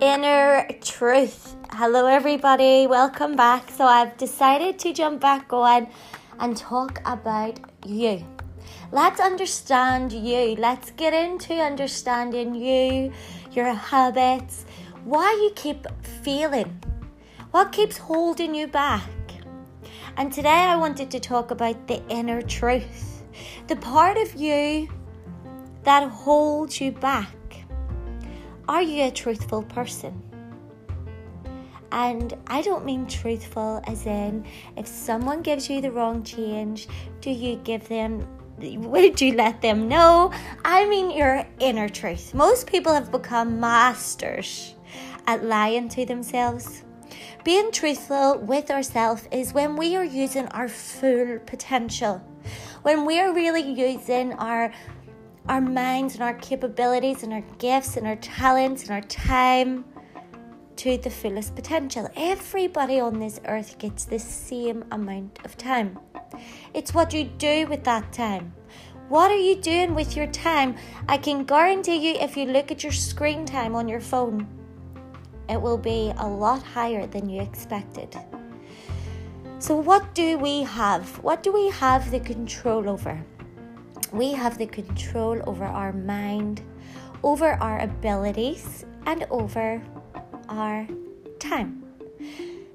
Inner Truth. Hello, everybody. Welcome back. So, I've decided to jump back on and talk about you. Let's understand you. Let's get into understanding you, your habits, why you keep feeling, what keeps holding you back. And today I wanted to talk about the inner truth, the part of you that holds you back. Are you a truthful person? And I don't mean truthful as in if someone gives you the wrong change, do you give them would you let them know? I mean your inner truth. Most people have become masters at lying to themselves. Being truthful with ourselves is when we are using our full potential. When we are really using our our minds and our capabilities and our gifts and our talents and our time to the fullest potential. Everybody on this earth gets the same amount of time. It's what you do with that time. What are you doing with your time? I can guarantee you, if you look at your screen time on your phone, it will be a lot higher than you expected. So, what do we have? What do we have the control over? We have the control over our mind, over our abilities, and over our time.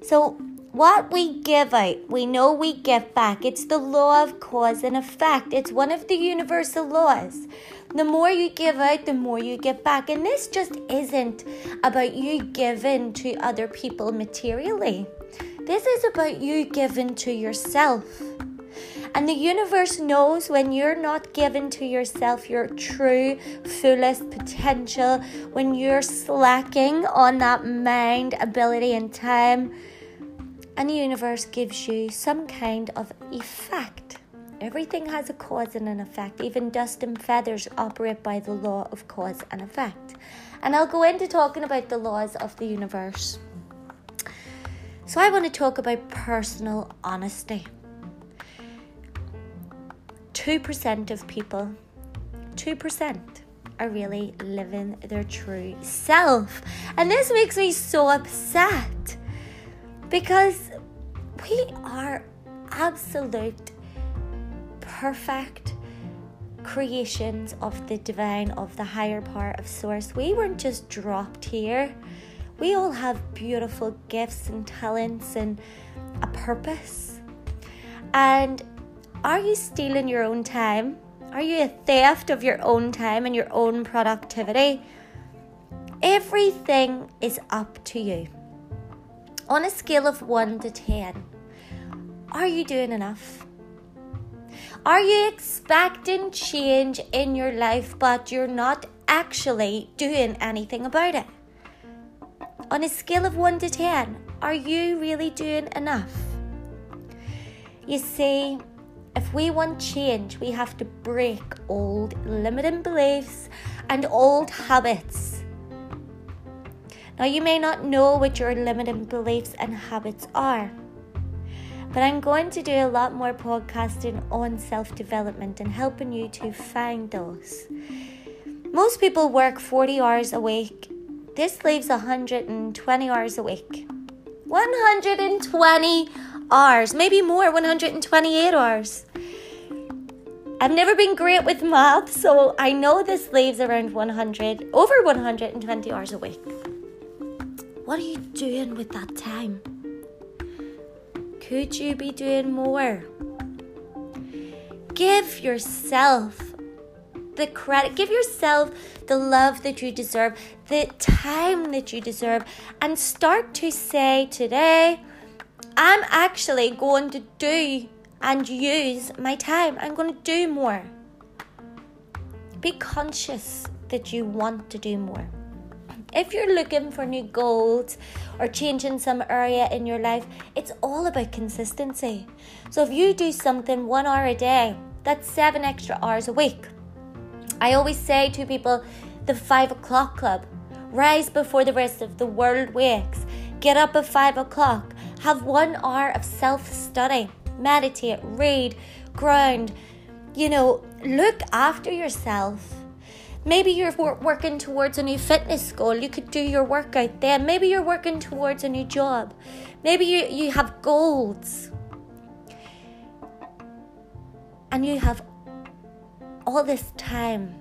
So, what we give out, we know we give back. It's the law of cause and effect, it's one of the universal laws. The more you give out, the more you give back. And this just isn't about you giving to other people materially, this is about you giving to yourself. And the universe knows when you're not giving to yourself your true, fullest potential, when you're slacking on that mind, ability, and time, and the universe gives you some kind of effect. Everything has a cause and an effect. Even dust and feathers operate by the law of cause and effect. And I'll go into talking about the laws of the universe. So, I want to talk about personal honesty. 2% of people, 2% are really living their true self. And this makes me so upset because we are absolute perfect creations of the divine, of the higher part of Source. We weren't just dropped here. We all have beautiful gifts and talents and a purpose. And are you stealing your own time? Are you a theft of your own time and your own productivity? Everything is up to you. On a scale of 1 to 10, are you doing enough? Are you expecting change in your life, but you're not actually doing anything about it? On a scale of 1 to 10, are you really doing enough? You see, if we want change, we have to break old limiting beliefs and old habits. Now, you may not know what your limiting beliefs and habits are, but I'm going to do a lot more podcasting on self development and helping you to find those. Most people work 40 hours a week. This leaves 120 hours a week. 120 hours, maybe more, 128 hours. I've never been great with math, so I know this leaves around 100, over 120 hours a week. What are you doing with that time? Could you be doing more? Give yourself the credit, give yourself the love that you deserve, the time that you deserve, and start to say today, I'm actually going to do and use my time. I'm going to do more. Be conscious that you want to do more. If you're looking for new goals or changing some area in your life, it's all about consistency. So if you do something one hour a day, that's seven extra hours a week. I always say to people, the five o'clock club. Rise before the rest of the world wakes. Get up at five o'clock. Have one hour of self study. Meditate, read, ground. You know, look after yourself. Maybe you're working towards a new fitness goal. You could do your workout then. Maybe you're working towards a new job. Maybe you, you have goals. And you have all this time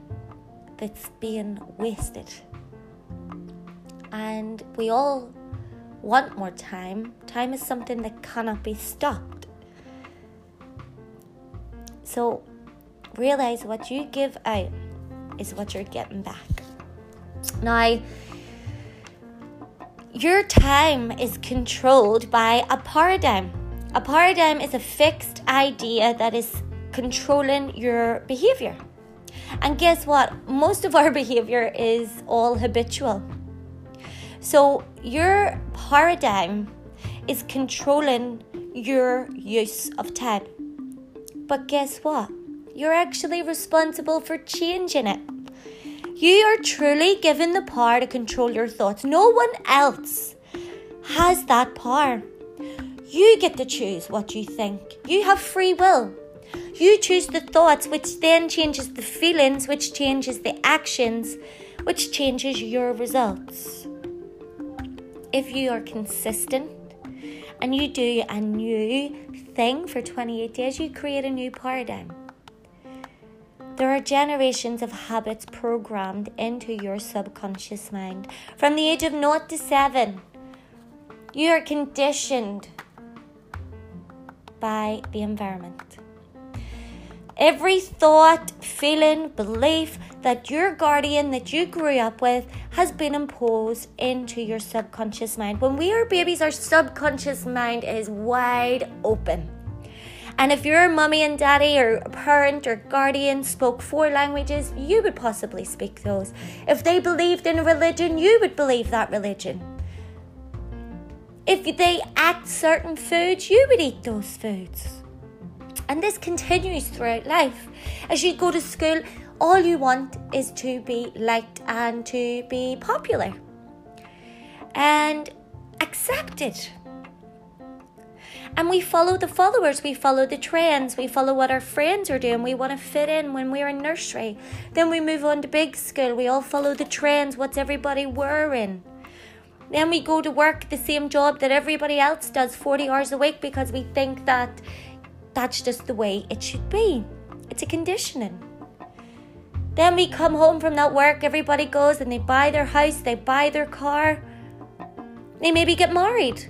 that's being wasted. And we all want more time. Time is something that cannot be stopped. So realize what you give out is what you're getting back. Now, your time is controlled by a paradigm. A paradigm is a fixed idea that is controlling your behavior. And guess what? Most of our behavior is all habitual. So, your paradigm is controlling your use of time. But guess what? You're actually responsible for changing it. You are truly given the power to control your thoughts. No one else has that power. You get to choose what you think. You have free will. You choose the thoughts, which then changes the feelings, which changes the actions, which changes your results. If you are consistent and you do a new thing for 28 days, you create a new paradigm. There are generations of habits programmed into your subconscious mind. From the age of 0 to 7, you are conditioned by the environment. Every thought, feeling, belief that your guardian that you grew up with has been imposed into your subconscious mind. When we are babies, our subconscious mind is wide open. And if your mummy and daddy or parent or guardian spoke four languages, you would possibly speak those. If they believed in a religion, you would believe that religion. If they ate certain foods, you would eat those foods. And this continues throughout life. As you go to school, all you want is to be liked and to be popular and accepted. And we follow the followers, we follow the trends, we follow what our friends are doing. We want to fit in when we're in nursery. Then we move on to big school, we all follow the trends, what's everybody wearing. Then we go to work the same job that everybody else does 40 hours a week because we think that that's just the way it should be. It's a conditioning. Then we come home from that work, everybody goes and they buy their house, they buy their car, they maybe get married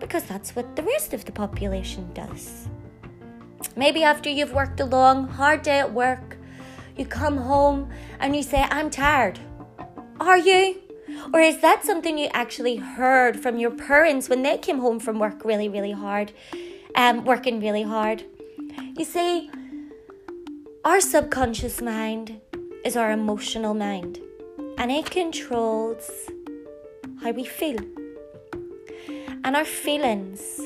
because that's what the rest of the population does. Maybe after you've worked a long, hard day at work, you come home and you say, I'm tired. Are you? Or is that something you actually heard from your parents when they came home from work really, really hard, um, working really hard? You see, our subconscious mind is our emotional mind, and it controls how we feel. And our feelings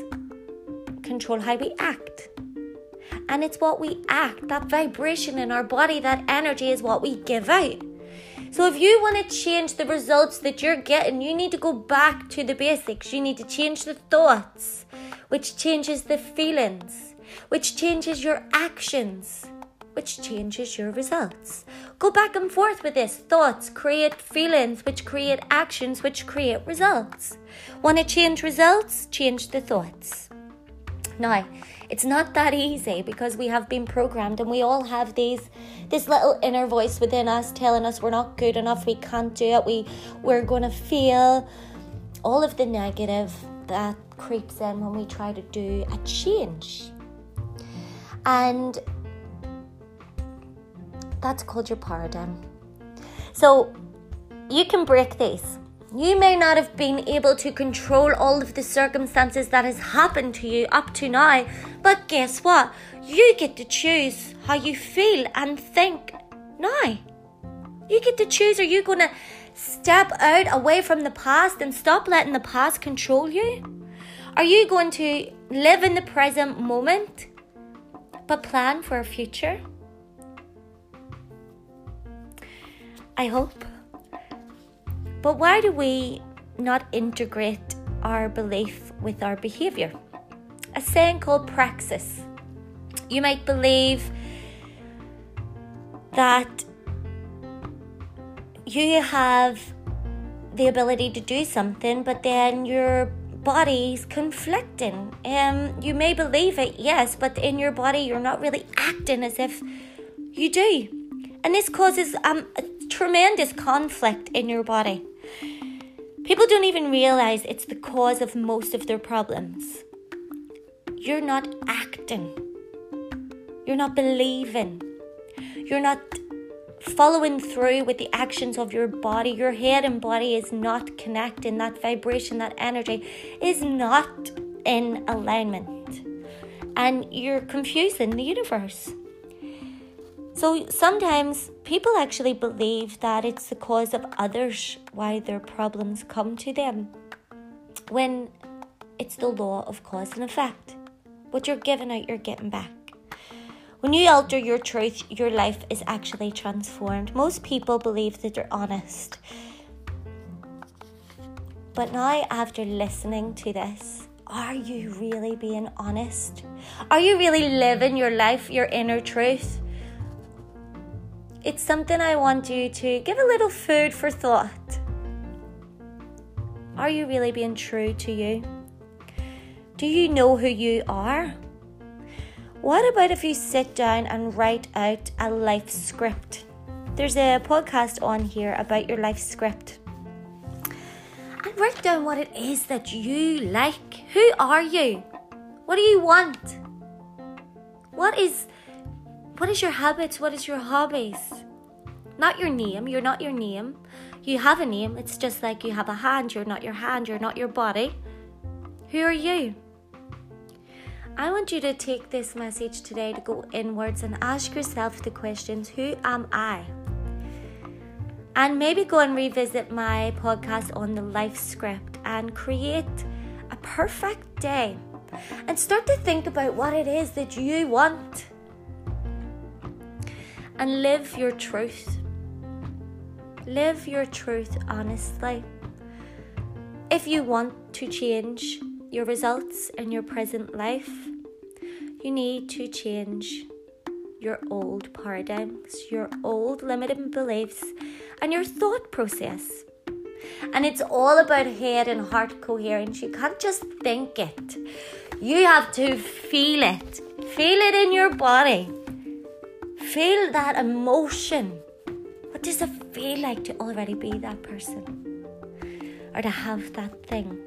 control how we act. And it's what we act, that vibration in our body, that energy is what we give out. So if you want to change the results that you're getting, you need to go back to the basics. You need to change the thoughts, which changes the feelings, which changes your actions which changes your results. Go back and forth with this. Thoughts create feelings, which create actions, which create results. Want to change results? Change the thoughts. Now, it's not that easy because we have been programmed and we all have these this little inner voice within us telling us we're not good enough, we can't do it, we we're going to feel All of the negative that creeps in when we try to do a change. And that's called your paradigm. So you can break these. You may not have been able to control all of the circumstances that has happened to you up to now, but guess what? You get to choose how you feel and think now. You get to choose are you going to step out away from the past and stop letting the past control you? Are you going to live in the present moment but plan for a future? I hope. But why do we not integrate our belief with our behavior? A saying called praxis. You might believe that you have the ability to do something, but then your body's conflicting. Um, you may believe it, yes, but in your body, you're not really acting as if you do. And this causes um, a tremendous conflict in your body. People don't even realize it's the cause of most of their problems. You're not acting, you're not believing, you're not following through with the actions of your body. Your head and body is not connecting. That vibration, that energy is not in alignment. And you're confusing the universe. So sometimes people actually believe that it's the cause of others why their problems come to them. When it's the law of cause and effect. What you're giving out, you're getting back. When you alter your truth, your life is actually transformed. Most people believe that they're honest. But now, after listening to this, are you really being honest? Are you really living your life, your inner truth? It's something I want you to give a little food for thought. Are you really being true to you? Do you know who you are? What about if you sit down and write out a life script? There's a podcast on here about your life script. And write down what it is that you like. Who are you? What do you want? What is what is your habits? What is your hobbies? Not your name. You're not your name. You have a name. It's just like you have a hand. You're not your hand. You're not your body. Who are you? I want you to take this message today to go inwards and ask yourself the questions Who am I? And maybe go and revisit my podcast on the life script and create a perfect day and start to think about what it is that you want and live your truth. Live your truth honestly. If you want to change your results in your present life, you need to change your old paradigms, your old limiting beliefs, and your thought process. And it's all about head and heart coherence. You can't just think it, you have to feel it. Feel it in your body. Feel that emotion. What does it feel like to already be that person or to have that thing?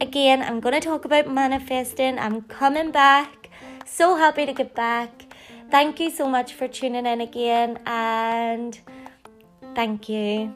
Again, I'm going to talk about manifesting. I'm coming back. So happy to get back. Thank you so much for tuning in again and thank you.